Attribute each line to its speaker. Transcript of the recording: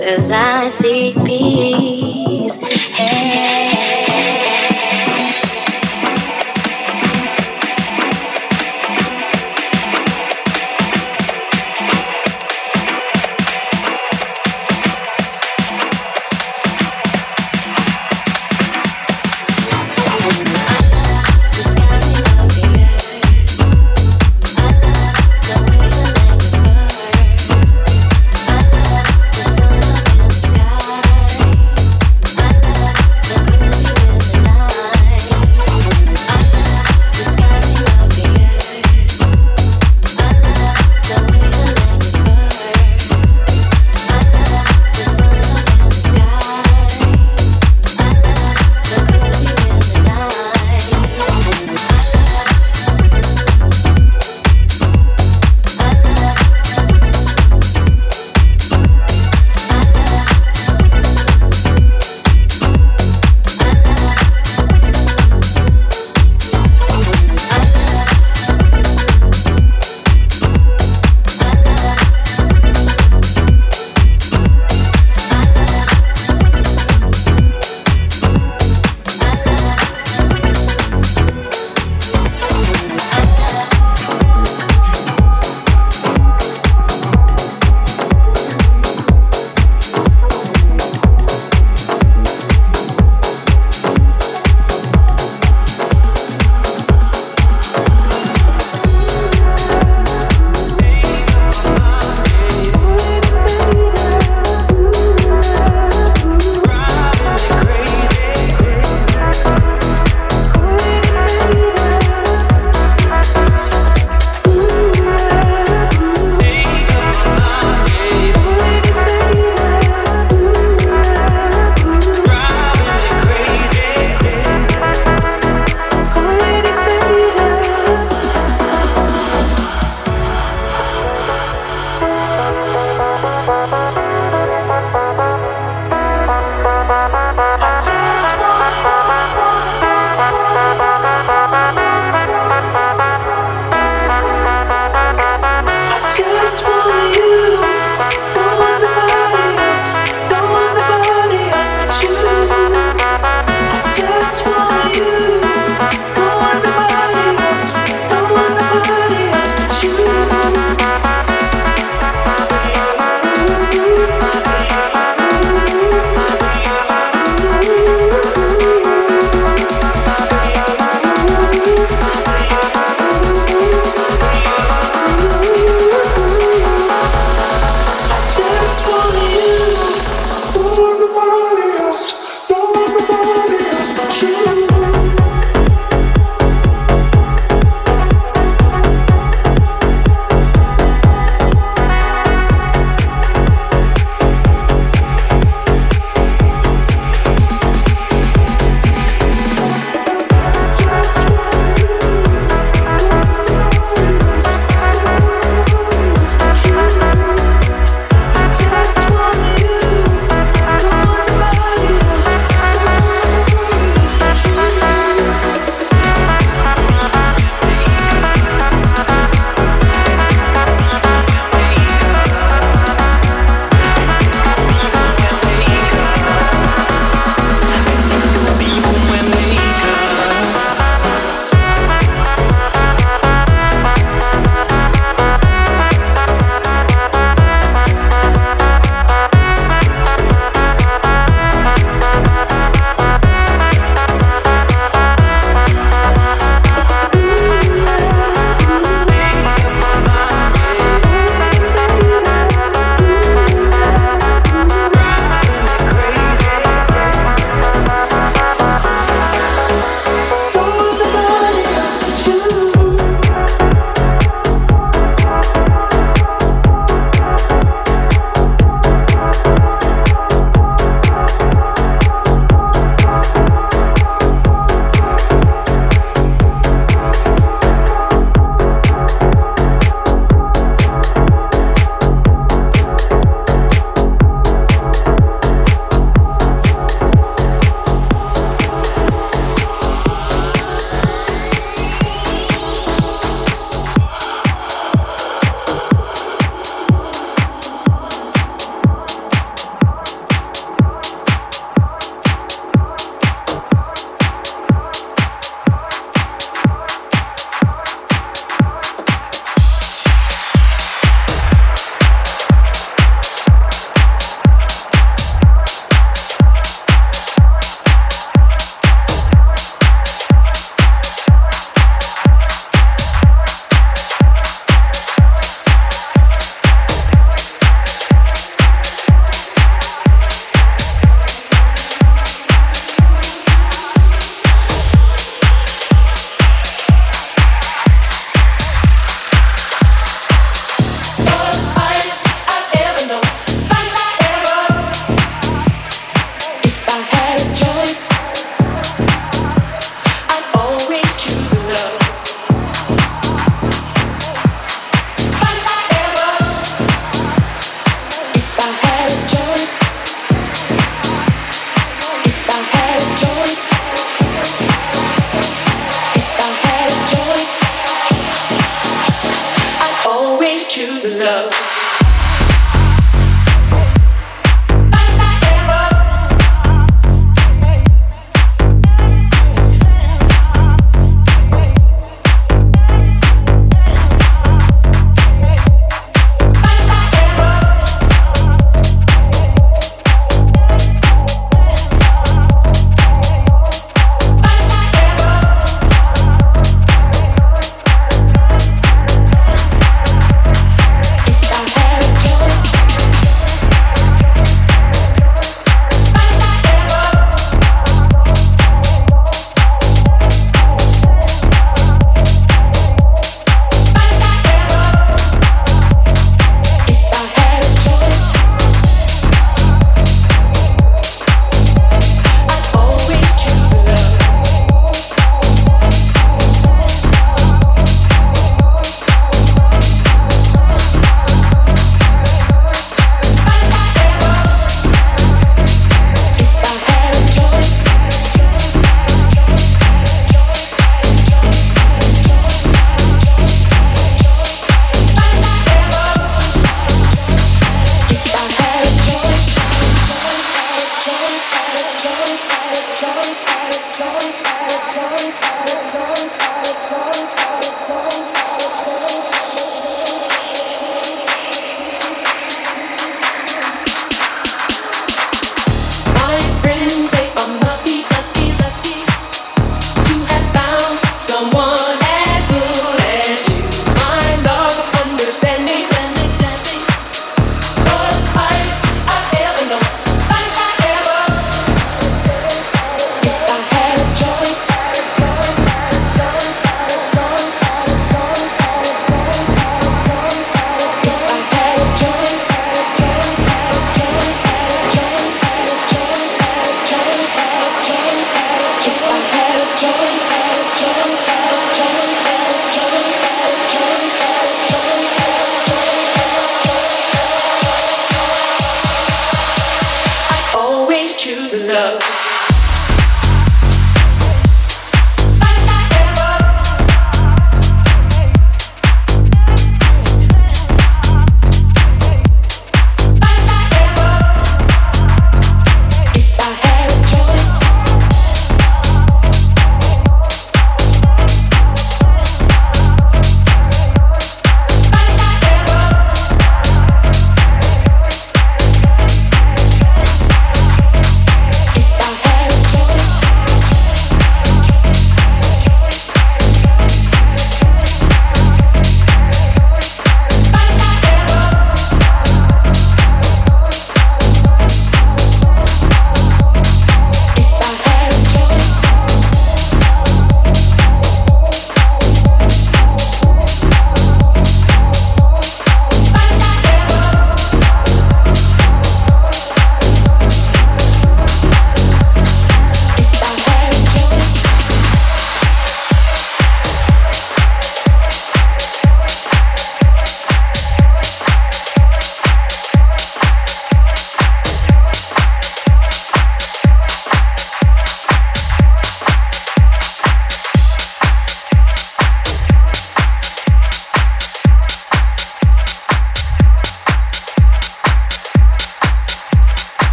Speaker 1: as I